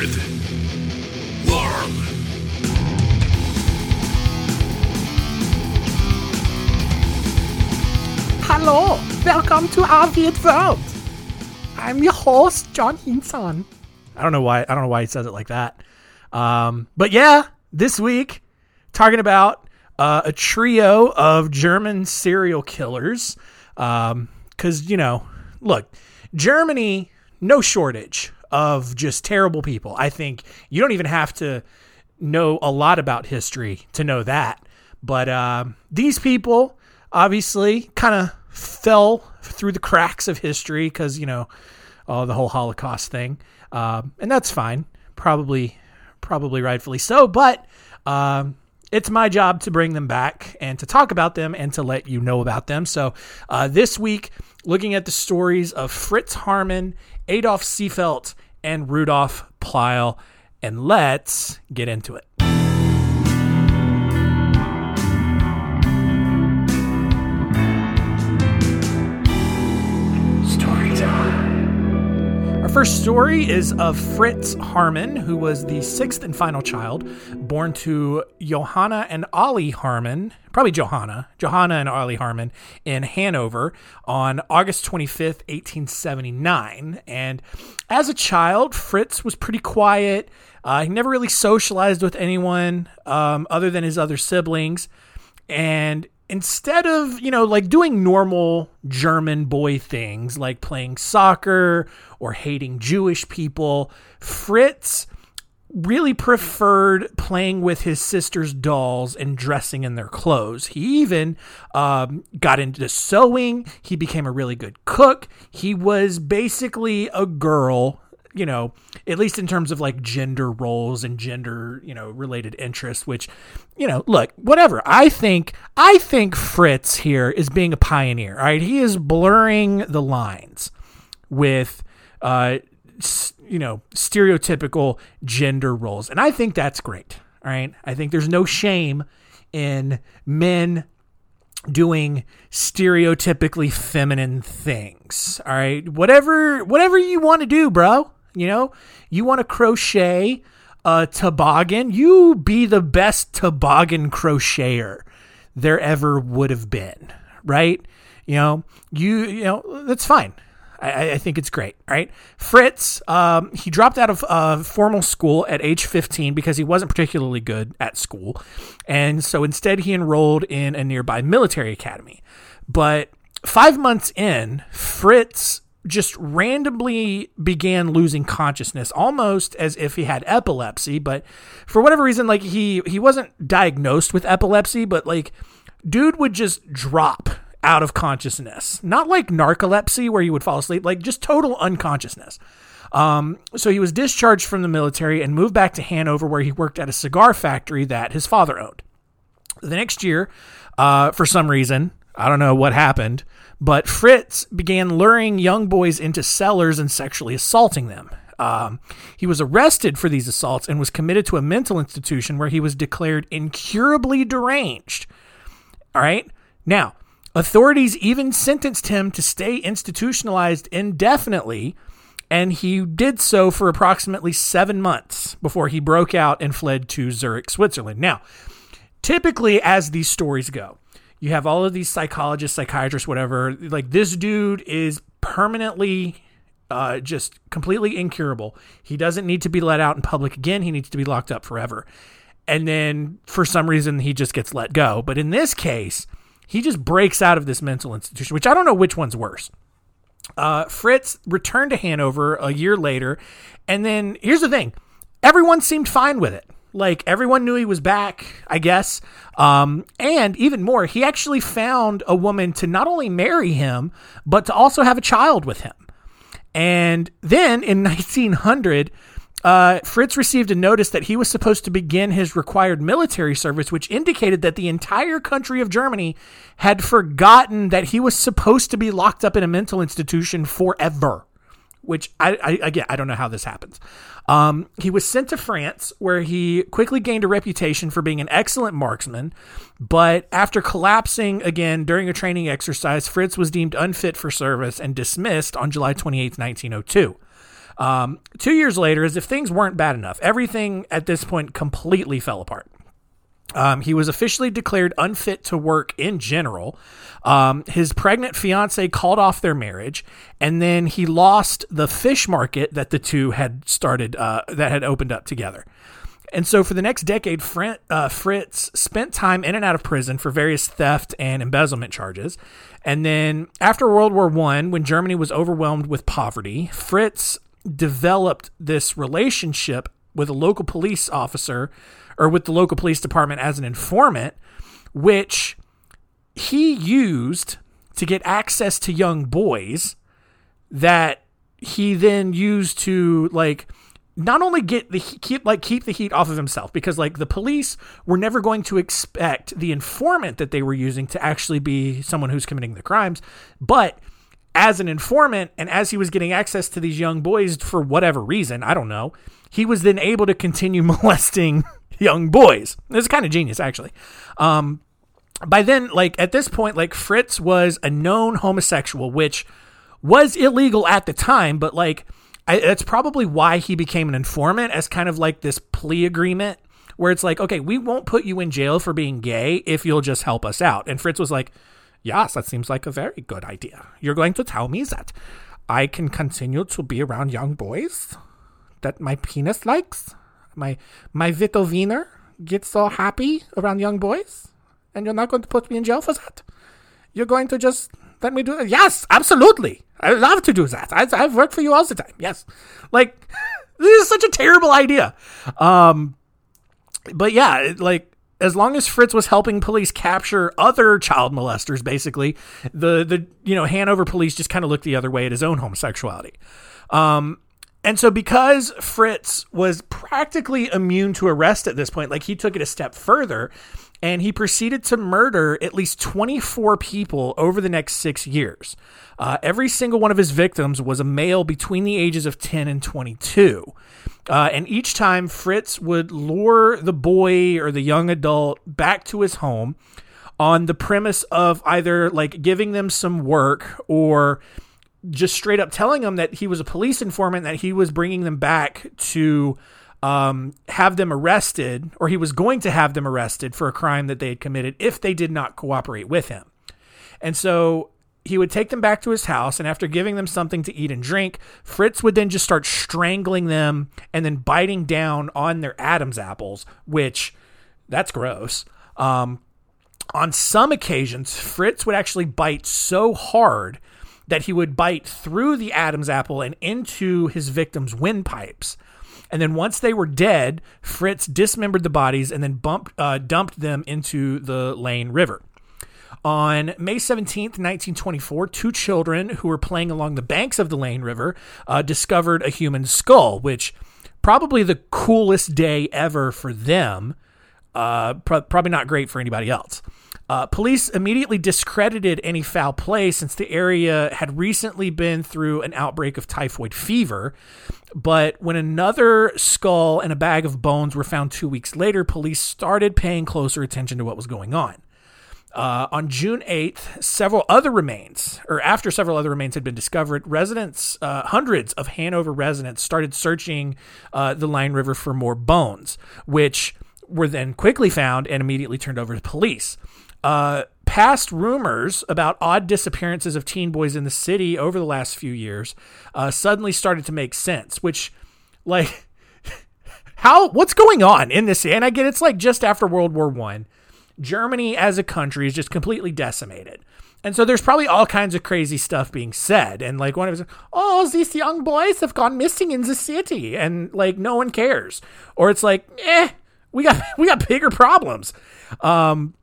with Warm. Hello, welcome to our weird world. I'm your host, John Hinson. I don't know why. I don't know why he says it like that. Um, but yeah, this week talking about uh, a trio of German serial killers. Because you know, look, Germany, no shortage of just terrible people. I think you don't even have to know a lot about history to know that. But um, these people obviously kind of fell through the cracks of history because you know uh, the whole Holocaust thing, um, and that's fine. Probably, probably rightfully so. But um, it's my job to bring them back and to talk about them and to let you know about them. So uh, this week, looking at the stories of Fritz Haarmann, Adolf Seefeld, and Rudolf Pleil, and let's get into it. First story is of Fritz Haarmann, who was the sixth and final child, born to Johanna and Ollie Haarmann, probably Johanna, Johanna and Ollie Haarmann in Hanover on August 25th, 1879. And as a child, Fritz was pretty quiet. Uh, he never really socialized with anyone um, other than his other siblings. And instead of, you know, like doing normal German boy things like playing soccer or hating Jewish people, Fritz really preferred playing with his sister's dolls and dressing in their clothes. He even um, got into sewing. He became a really good cook. He was basically a girl you know, at least in terms of like gender roles and gender, you know, related interests, which, you know, look, whatever. I think, I think Fritz here is being a pioneer, right? He is blurring the lines with, uh, you know, stereotypical gender roles. And I think that's great, all right? I think there's no shame in men doing stereotypically feminine things. All right. Whatever whatever you want to do, bro. You know, you want to crochet a toboggan, you be the best toboggan crocheter there ever would have been, right? You know, you you know that's fine. I, I think it's great, right? Fritz, um, he dropped out of uh, formal school at age 15 because he wasn't particularly good at school. And so instead, he enrolled in a nearby military academy. But five months in, Fritz just randomly began losing consciousness almost as if he had epilepsy but for whatever reason like he he wasn't diagnosed with epilepsy but like dude would just drop out of consciousness. Not like narcolepsy where you would fall asleep like just total unconsciousness. Um, so he was discharged from the military and moved back to hanover where he worked at a cigar factory that his father owned. The next year uh, for some reason i don't know what happened but Fritz began luring young boys into cellars and sexually assaulting them. Um, he was arrested for these assaults and was committed to a mental institution where he was declared incurably deranged. All right. Now, authorities even sentenced him to stay institutionalized indefinitely, and he did so for approximately seven months before he broke out and fled to Zurich, Switzerland. Now, typically, as these stories go, you have all of these psychologists, psychiatrists, whatever. Like this dude is permanently uh, just completely incurable. He doesn't need to be let out in public again. He needs to be locked up forever. And then for some reason, he just gets let go. But in this case, he just breaks out of this mental institution, which I don't know which one's worse. Uh, Fritz returned to Hanover a year later. And then here's the thing everyone seemed fine with it. Like everyone knew he was back, I guess. Um, and even more, he actually found a woman to not only marry him, but to also have a child with him. And then in 1900, uh, Fritz received a notice that he was supposed to begin his required military service, which indicated that the entire country of Germany had forgotten that he was supposed to be locked up in a mental institution forever which I, I again I don't know how this happens. Um, he was sent to France, where he quickly gained a reputation for being an excellent marksman. But after collapsing again during a training exercise, Fritz was deemed unfit for service and dismissed on July 28, 1902. Um, two years later, as if things weren't bad enough, everything at this point completely fell apart. Um, he was officially declared unfit to work in general. Um, his pregnant fiance called off their marriage, and then he lost the fish market that the two had started, uh, that had opened up together. And so, for the next decade, uh, Fritz spent time in and out of prison for various theft and embezzlement charges. And then, after World War One, when Germany was overwhelmed with poverty, Fritz developed this relationship with a local police officer or with the local police department as an informant, which he used to get access to young boys that he then used to like not only get the keep like keep the heat off of himself because like the police were never going to expect the informant that they were using to actually be someone who's committing the crimes. But as an informant and as he was getting access to these young boys for whatever reason i don't know he was then able to continue molesting young boys. It's kind of genius, actually. Um, by then, like at this point, like Fritz was a known homosexual, which was illegal at the time, but like I, that's probably why he became an informant as kind of like this plea agreement where it's like, okay, we won't put you in jail for being gay if you'll just help us out. And Fritz was like, yes, that seems like a very good idea. You're going to tell me that I can continue to be around young boys that my penis likes my my Vito Wiener gets so happy around young boys, and you're not going to put me in jail for that. You're going to just let me do it. Yes, absolutely. I love to do that. I, I've worked for you all the time. Yes, like this is such a terrible idea. Um, but yeah, like as long as Fritz was helping police capture other child molesters, basically, the the you know Hanover police just kind of looked the other way at his own homosexuality. Um, and so, because Fritz was practically immune to arrest at this point, like he took it a step further and he proceeded to murder at least 24 people over the next six years. Uh, every single one of his victims was a male between the ages of 10 and 22. Uh, and each time, Fritz would lure the boy or the young adult back to his home on the premise of either like giving them some work or just straight up telling them that he was a police informant, that he was bringing them back to um, have them arrested, or he was going to have them arrested for a crime that they had committed if they did not cooperate with him. And so he would take them back to his house, and after giving them something to eat and drink, Fritz would then just start strangling them and then biting down on their Adam's apples, which that's gross. Um, on some occasions, Fritz would actually bite so hard that he would bite through the Adam's apple and into his victims' windpipes. And then once they were dead, Fritz dismembered the bodies and then bumped, uh, dumped them into the Lane River. On May 17th, 1924, two children who were playing along the banks of the Lane River uh, discovered a human skull, which probably the coolest day ever for them. Uh, probably not great for anybody else. Uh, police immediately discredited any foul play since the area had recently been through an outbreak of typhoid fever. But when another skull and a bag of bones were found two weeks later, police started paying closer attention to what was going on. Uh, on June 8th, several other remains, or after several other remains had been discovered, residents, uh, hundreds of Hanover residents, started searching uh, the Leine River for more bones, which were then quickly found and immediately turned over to police. Uh, past rumors about odd disappearances of teen boys in the city over the last few years uh, suddenly started to make sense, which, like, how, what's going on in this? And I get it's like just after World War One. Germany as a country is just completely decimated. And so there's probably all kinds of crazy stuff being said. And like one of us, oh, these young boys have gone missing in the city, and like no one cares. Or it's like, eh, we got we got bigger problems. Um,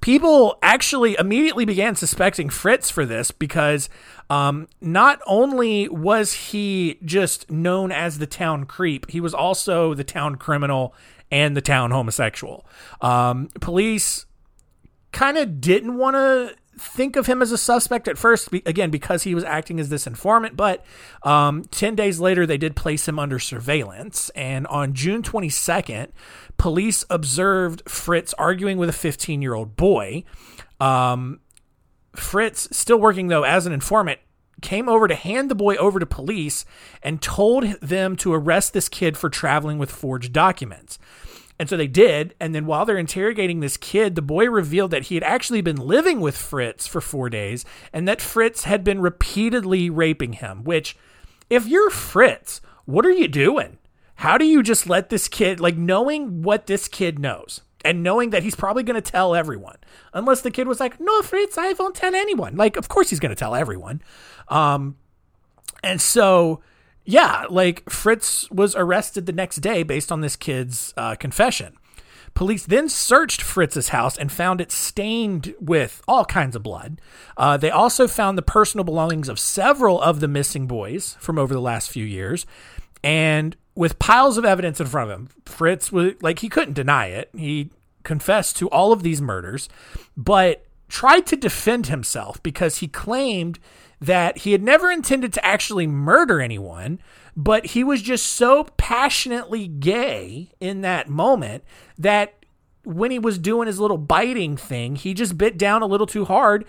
people actually immediately began suspecting Fritz for this because um, not only was he just known as the town creep, he was also the town criminal and the town homosexual. Um, police kind of didn't want to think of him as a suspect at first, again, because he was acting as this informant. But um, 10 days later, they did place him under surveillance. And on June 22nd, police observed Fritz arguing with a 15 year old boy. Um, Fritz, still working though as an informant, came over to hand the boy over to police and told them to arrest this kid for traveling with forged documents. And so they did. And then while they're interrogating this kid, the boy revealed that he had actually been living with Fritz for four days and that Fritz had been repeatedly raping him. Which, if you're Fritz, what are you doing? How do you just let this kid, like knowing what this kid knows and knowing that he's probably going to tell everyone, unless the kid was like, no, Fritz, I won't tell anyone. Like, of course he's going to tell everyone. Um, and so yeah, like Fritz was arrested the next day based on this kid's uh, confession. Police then searched Fritz's house and found it stained with all kinds of blood. Uh, they also found the personal belongings of several of the missing boys from over the last few years. And with piles of evidence in front of him, Fritz was like, he couldn't deny it. He confessed to all of these murders, but tried to defend himself because he claimed that he had never intended to actually murder anyone, but he was just so passionately gay in that moment that when he was doing his little biting thing, he just bit down a little too hard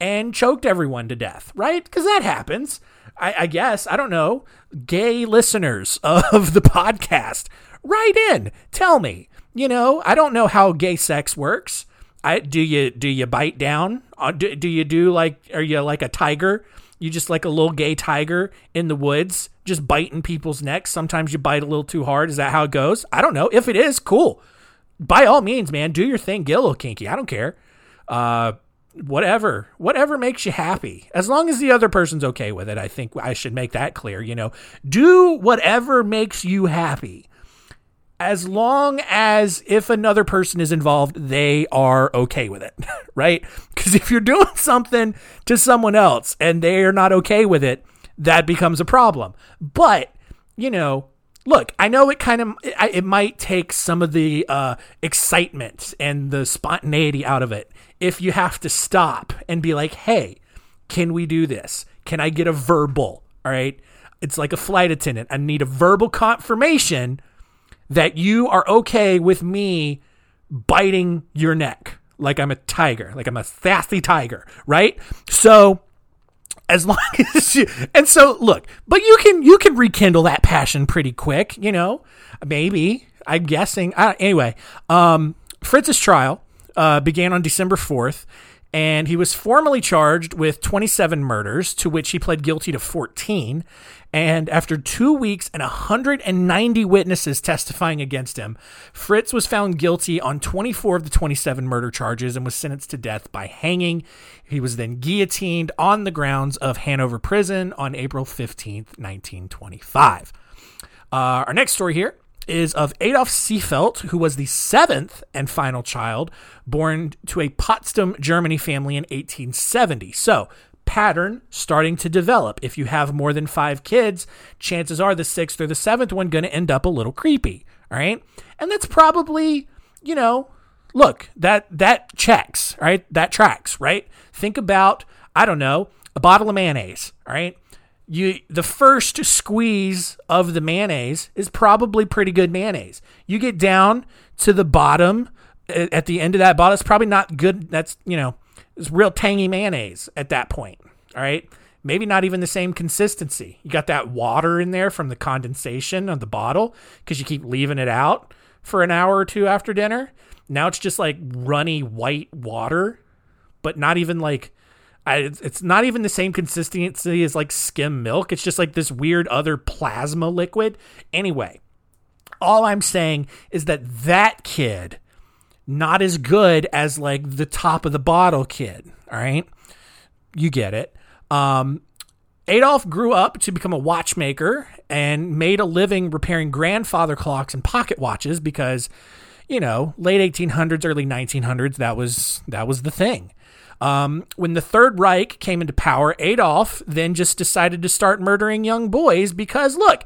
and choked everyone to death, right? Because that happens. I, I, guess. I don't know. Gay listeners of the podcast, write in. Tell me. You know, I don't know how gay sex works. I do you do you bite down? Uh, do, do you do like are you like a tiger? You just like a little gay tiger in the woods, just biting people's necks. Sometimes you bite a little too hard. Is that how it goes? I don't know. If it is, cool. By all means, man, do your thing. Get a little kinky. I don't care. Uh, whatever, whatever makes you happy. As long as the other person's okay with it, I think I should make that clear. You know, do whatever makes you happy as long as if another person is involved, they are okay with it, right? Because if you're doing something to someone else and they are not okay with it, that becomes a problem. But, you know, look, I know it kind of it might take some of the uh, excitement and the spontaneity out of it if you have to stop and be like, "Hey, can we do this? Can I get a verbal?" All right? It's like a flight attendant. I need a verbal confirmation that you are okay with me biting your neck like I'm a tiger, like I'm a sassy tiger, right? So as long as you and so look, but you can you can rekindle that passion pretty quick, you know. Maybe I'm guessing. Anyway, um, Fritz's trial uh, began on December fourth, and he was formally charged with 27 murders, to which he pled guilty to 14. And after two weeks and 190 witnesses testifying against him, Fritz was found guilty on 24 of the 27 murder charges and was sentenced to death by hanging. He was then guillotined on the grounds of Hanover Prison on April 15th, 1925. Uh, our next story here is of Adolf Seefeld, who was the seventh and final child born to a Potsdam, Germany family in 1870. So, pattern starting to develop. If you have more than five kids, chances are the sixth or the seventh one going to end up a little creepy. All right. And that's probably, you know, look, that that checks, right? That tracks, right? Think about, I don't know, a bottle of mayonnaise, all right? You the first squeeze of the mayonnaise is probably pretty good mayonnaise. You get down to the bottom at the end of that bottle, it's probably not good. That's, you know, it's real tangy mayonnaise at that point. All right. Maybe not even the same consistency. You got that water in there from the condensation of the bottle because you keep leaving it out for an hour or two after dinner. Now it's just like runny white water, but not even like it's not even the same consistency as like skim milk. It's just like this weird other plasma liquid. Anyway, all I'm saying is that that kid not as good as like the top of the bottle kid. All right. You get it. Um, Adolf grew up to become a watchmaker and made a living repairing grandfather clocks and pocket watches because, you know, late 1800s, early 1900s, that was that was the thing. Um, when the Third Reich came into power, Adolf then just decided to start murdering young boys because, look,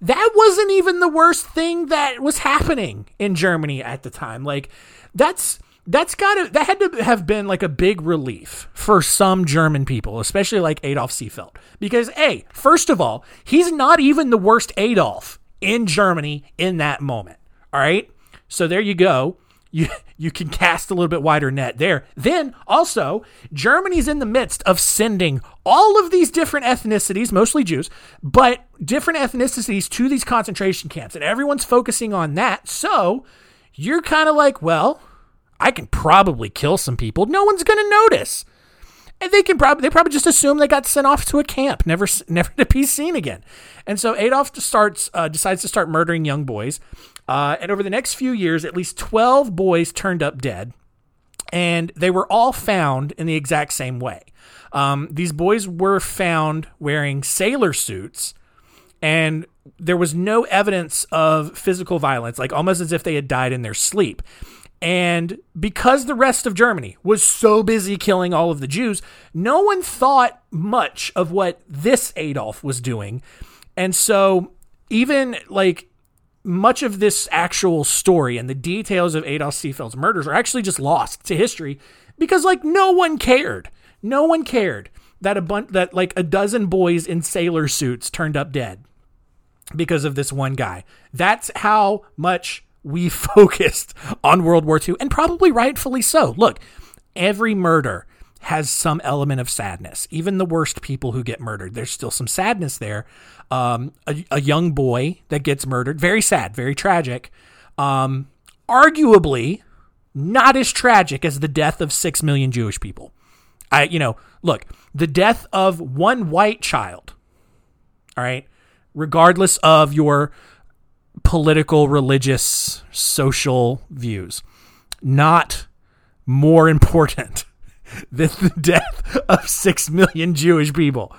that wasn't even the worst thing that was happening in Germany at the time. Like, that's that's got to that had to have been like a big relief for some German people, especially like Adolf Seefeld, because a first of all, he's not even the worst Adolf in Germany in that moment. All right, so there you go. you you can cast a little bit wider net there. Then also, Germany's in the midst of sending all of these different ethnicities, mostly Jews, but different ethnicities to these concentration camps, and everyone's focusing on that. So you're kind of like, well, I can probably kill some people. No one's going to notice. And they can probably they probably just assume they got sent off to a camp, never never to be seen again. And so Adolf starts uh, decides to start murdering young boys. Uh, and over the next few years, at least 12 boys turned up dead, and they were all found in the exact same way. Um, these boys were found wearing sailor suits, and there was no evidence of physical violence, like almost as if they had died in their sleep. And because the rest of Germany was so busy killing all of the Jews, no one thought much of what this Adolf was doing. And so, even like much of this actual story and the details of Adolf Seefeld's murders are actually just lost to history because like no one cared. No one cared that a bunch that like a dozen boys in sailor suits turned up dead because of this one guy. That's how much we focused on World War II and probably rightfully so. Look, every murder has some element of sadness. Even the worst people who get murdered, there's still some sadness there. Um, a, a, young boy that gets murdered, very sad, very tragic. Um, arguably, not as tragic as the death of six million Jewish people. I, you know, look, the death of one white child. All right, regardless of your political, religious, social views, not more important than the death of six million Jewish people.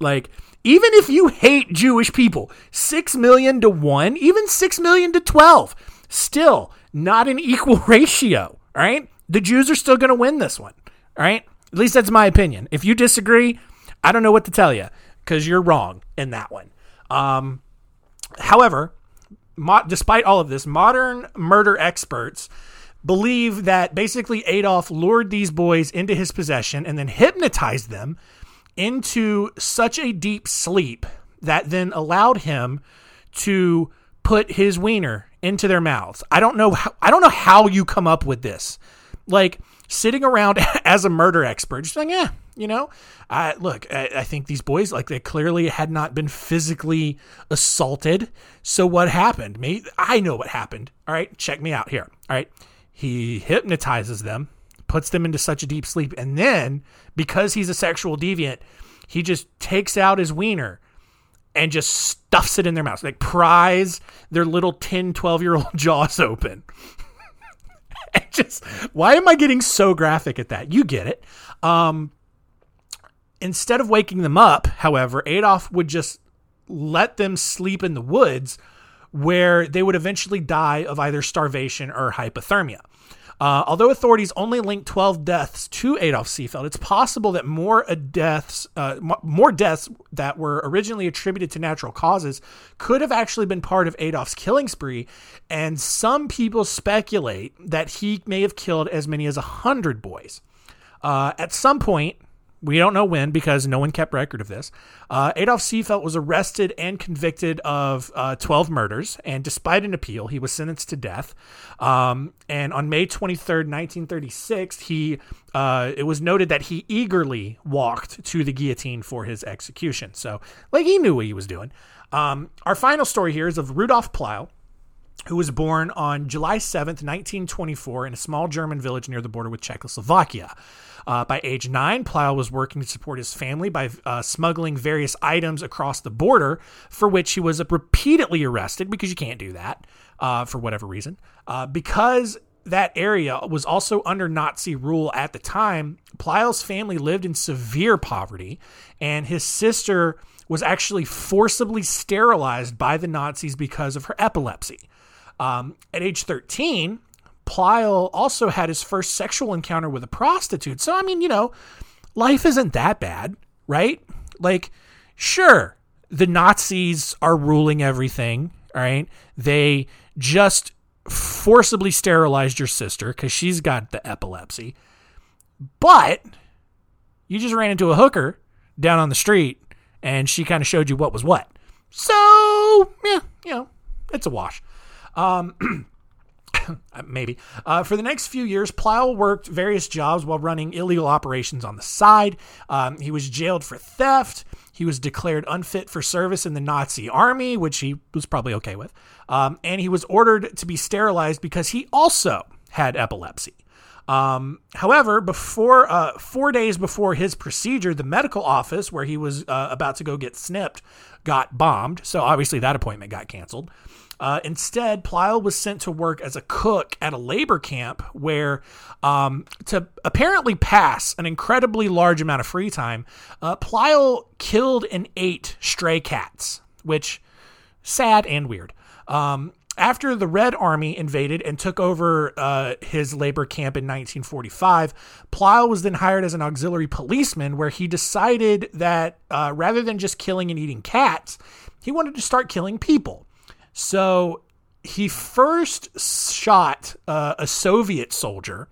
Like, even if you hate Jewish people, six million to one, even six million to 12, still not an equal ratio. All right. The Jews are still going to win this one. All right. At least that's my opinion. If you disagree, I don't know what to tell you because you're wrong in that one. Um, however, mo- despite all of this, modern murder experts believe that basically Adolf lured these boys into his possession and then hypnotized them into such a deep sleep that then allowed him to put his wiener into their mouths. I don't know how, I don't know how you come up with this. Like sitting around as a murder expert, just like, yeah, you know, I look, I, I, think these boys like they clearly had not been physically assaulted. So what happened? Me, I know what happened. All right, check me out here. All right, he hypnotizes them, puts them into such a deep sleep, and then because he's a sexual deviant, he just takes out his wiener and just stuffs it in their mouth, like pries their little 10, 12 year old jaws open. just, why am I getting so graphic at that? You get it. Um, instead of waking them up, however, Adolf would just let them sleep in the woods where they would eventually die of either starvation or hypothermia. Uh, although authorities only linked 12 deaths to Adolf Seefeld, it's possible that more deaths, uh, more deaths that were originally attributed to natural causes, could have actually been part of Adolf's killing spree. And some people speculate that he may have killed as many as hundred boys. Uh, at some point, we don't know when because no one kept record of this. Uh, Adolf Seefeld was arrested and convicted of uh, 12 murders, and despite an appeal, he was sentenced to death. Um, and on May 23rd, 1936, he uh, it was noted that he eagerly walked to the guillotine for his execution. So, like, he knew what he was doing. Um, our final story here is of Rudolf Pleil who was born on July 7th, 1924, in a small German village near the border with Czechoslovakia. Uh, by age nine, Pleil was working to support his family by uh, smuggling various items across the border, for which he was repeatedly arrested because you can't do that uh, for whatever reason. Uh, because that area was also under Nazi rule at the time, Pleil's family lived in severe poverty, and his sister was actually forcibly sterilized by the Nazis because of her epilepsy. Um, at age 13, Pleil also had his first sexual encounter with a prostitute. So, I mean, you know, life isn't that bad, right? Like, sure, the Nazis are ruling everything, right? They just forcibly sterilized your sister because she's got the epilepsy. But you just ran into a hooker down on the street and she kind of showed you what was what. So, yeah, you know, it's a wash. Um, maybe. Uh, for the next few years, Pleil worked various jobs while running illegal operations on the side. Um, he was jailed for theft. He was declared unfit for service in the Nazi army, which he was probably okay with. Um, and he was ordered to be sterilized because he also had epilepsy. Um, however, before uh, four days before his procedure, the medical office where he was uh, about to go get snipped got bombed. So obviously that appointment got canceled. Uh, instead, Pleil was sent to work as a cook at a labor camp where, um, to apparently pass an incredibly large amount of free time, uh, Pleil killed and ate stray cats, which sad and weird. Um, after the Red Army invaded and took over uh, his labor camp in 1945, Pleil was then hired as an auxiliary policeman, where he decided that uh, rather than just killing and eating cats, he wanted to start killing people. So he first shot uh, a Soviet soldier,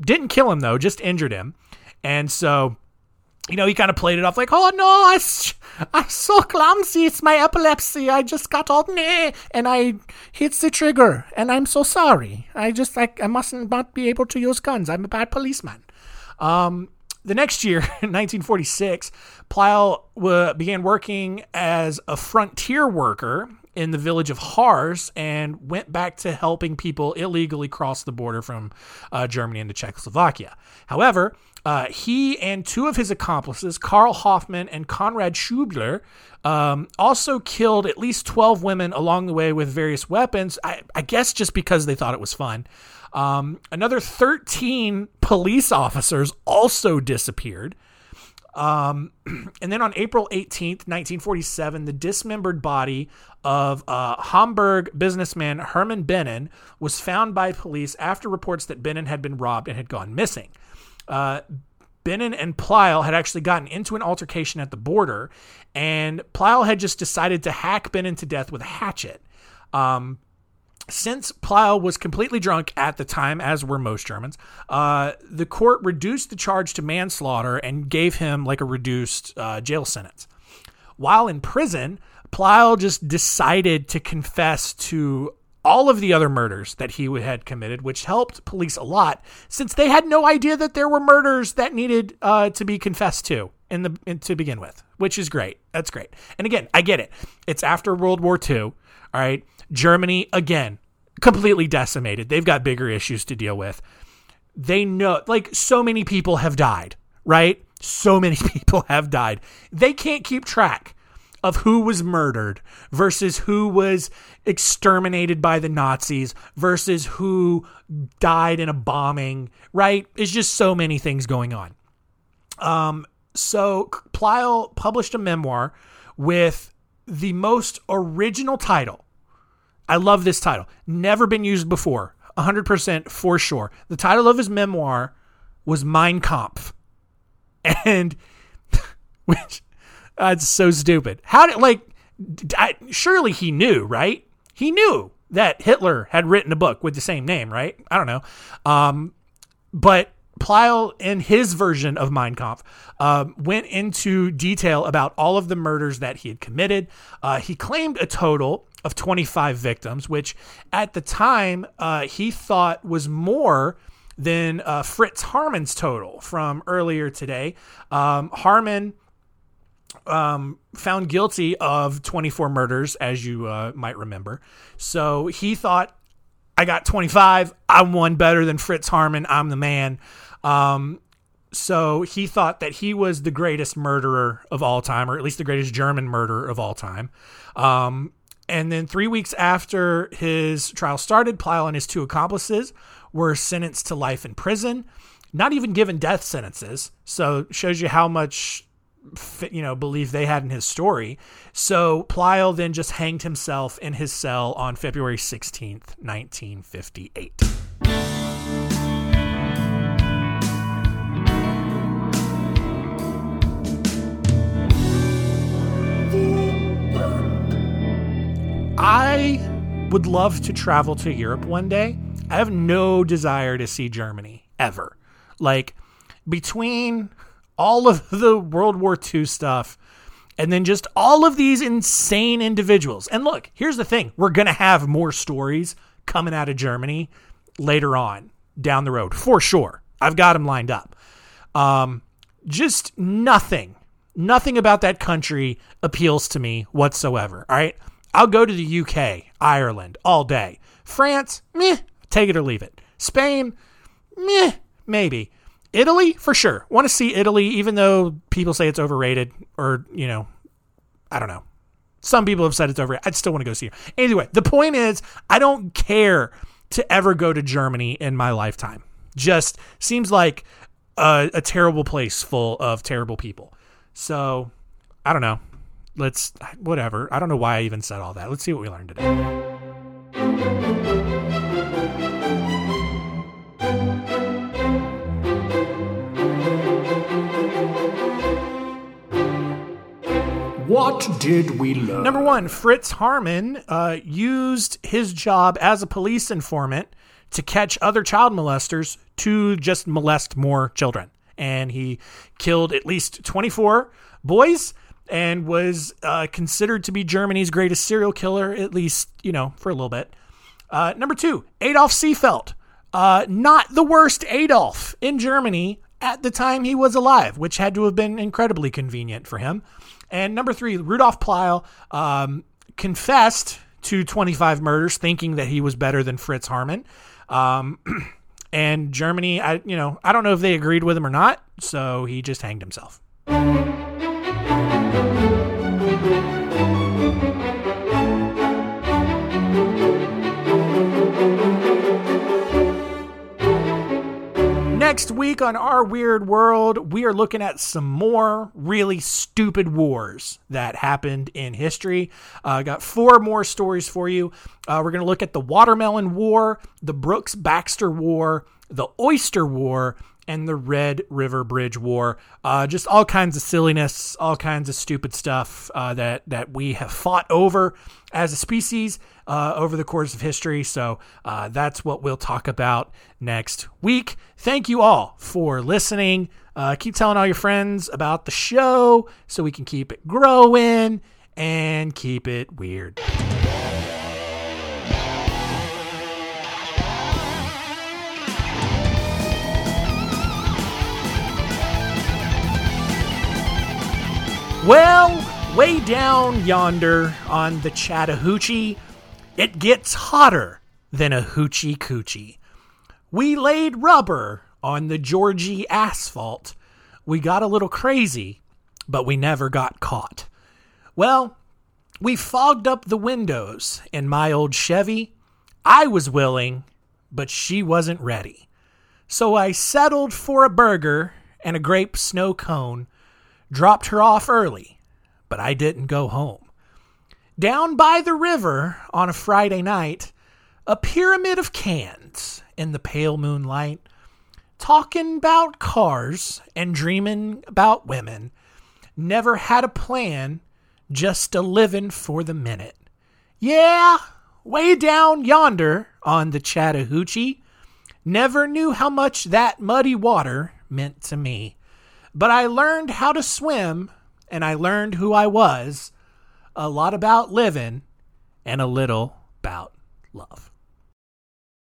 didn't kill him though, just injured him, and so you know, he kind of played it off like, "Oh no, I, I'm so clumsy. It's my epilepsy. I just got all and I hit the trigger, and I'm so sorry. I just like I mustn't not be able to use guns. I'm a bad policeman." Um, the next year, 1946, Pleil w- began working as a frontier worker in the village of Harz and went back to helping people illegally cross the border from uh, Germany into Czechoslovakia. However, uh, he and two of his accomplices, Karl Hoffman and Konrad Schubler, um, also killed at least 12 women along the way with various weapons, I, I guess just because they thought it was fun. Um, another 13 police officers also disappeared. Um, and then on April 18th, 1947, the dismembered body of uh, Hamburg businessman Herman Bennen was found by police after reports that Bennen had been robbed and had gone missing. Uh, Bennen and Pleil had actually gotten into an altercation at the border, and Pleil had just decided to hack Bennen to death with a hatchet. Um, since Pleil was completely drunk at the time, as were most Germans, uh, the court reduced the charge to manslaughter and gave him like a reduced uh, jail sentence. While in prison, Pleil just decided to confess to all of the other murders that he had committed, which helped police a lot since they had no idea that there were murders that needed uh, to be confessed to in the in, to begin with, which is great. That's great. And again, I get it. It's after World War II. All right, Germany again completely decimated. They've got bigger issues to deal with. They know, like so many people have died. Right, so many people have died. They can't keep track of who was murdered versus who was exterminated by the Nazis versus who died in a bombing, right? It's just so many things going on. Um, so Pleil published a memoir with the most original title. I love this title. Never been used before. 100% for sure. The title of his memoir was Mein Kampf. And which that's so stupid. How did like? I, surely he knew, right? He knew that Hitler had written a book with the same name, right? I don't know. Um, but Pleil, in his version of Mein Kampf, uh, went into detail about all of the murders that he had committed. Uh, he claimed a total of 25 victims, which at the time uh, he thought was more than uh, Fritz Haarmann's total from earlier today. Um, um, found guilty of 24 murders, as you uh, might remember. So he thought, I got 25. I'm one better than Fritz Haarmann. I'm the man. Um, so he thought that he was the greatest murderer of all time, or at least the greatest German murderer of all time. Um, and then three weeks after his trial started, Pleil and his two accomplices were sentenced to life in prison, not even given death sentences. So shows you how much you know belief they had in his story. So Pleil then just hanged himself in his cell on February 16th, 1958. Would love to travel to Europe one day. I have no desire to see Germany ever. Like between all of the World War II stuff, and then just all of these insane individuals. And look, here's the thing we're going to have more stories coming out of Germany later on down the road for sure. I've got them lined up. Um, just nothing, nothing about that country appeals to me whatsoever. All right. I'll go to the UK, Ireland all day. France, meh, take it or leave it. Spain, meh, maybe. Italy, for sure. Want to see Italy, even though people say it's overrated, or, you know, I don't know. Some people have said it's overrated. I'd still want to go see it. Anyway, the point is, I don't care to ever go to Germany in my lifetime. Just seems like a, a terrible place full of terrible people. So, I don't know. Let's, whatever. I don't know why I even said all that. Let's see what we learned today. What did we learn? Number one, Fritz Haarmann uh, used his job as a police informant to catch other child molesters to just molest more children. And he killed at least 24 boys and was uh, considered to be Germany's greatest serial killer, at least, you know, for a little bit. Uh, number two, Adolf Seefeld. Uh, not the worst Adolf in Germany at the time he was alive, which had to have been incredibly convenient for him. And number three, Rudolf Pleil um, confessed to 25 murders, thinking that he was better than Fritz Haarmann. Um, and Germany, I you know, I don't know if they agreed with him or not, so he just hanged himself. Next week on Our Weird World, we are looking at some more really stupid wars that happened in history. I uh, got four more stories for you. Uh, we're going to look at the Watermelon War, the Brooks Baxter War, the Oyster War, and the Red River Bridge War. Uh, just all kinds of silliness, all kinds of stupid stuff uh, that that we have fought over as a species uh, over the course of history. So uh, that's what we'll talk about next week. Thank you all for listening. Uh, keep telling all your friends about the show so we can keep it growing and keep it weird. Well, way down yonder on the Chattahoochee, it gets hotter than a hoochie coochie. We laid rubber on the Georgie asphalt. We got a little crazy, but we never got caught. Well, we fogged up the windows in my old Chevy. I was willing, but she wasn't ready. So I settled for a burger and a grape snow cone dropped her off early, but I didn't go home. Down by the river on a Friday night, a pyramid of cans in the pale moonlight, talking about cars and dreaming about women. Never had a plan, just a living for the minute. Yeah, way down yonder on the Chattahoochee. Never knew how much that muddy water meant to me. But I learned how to swim and I learned who I was, a lot about living, and a little about love.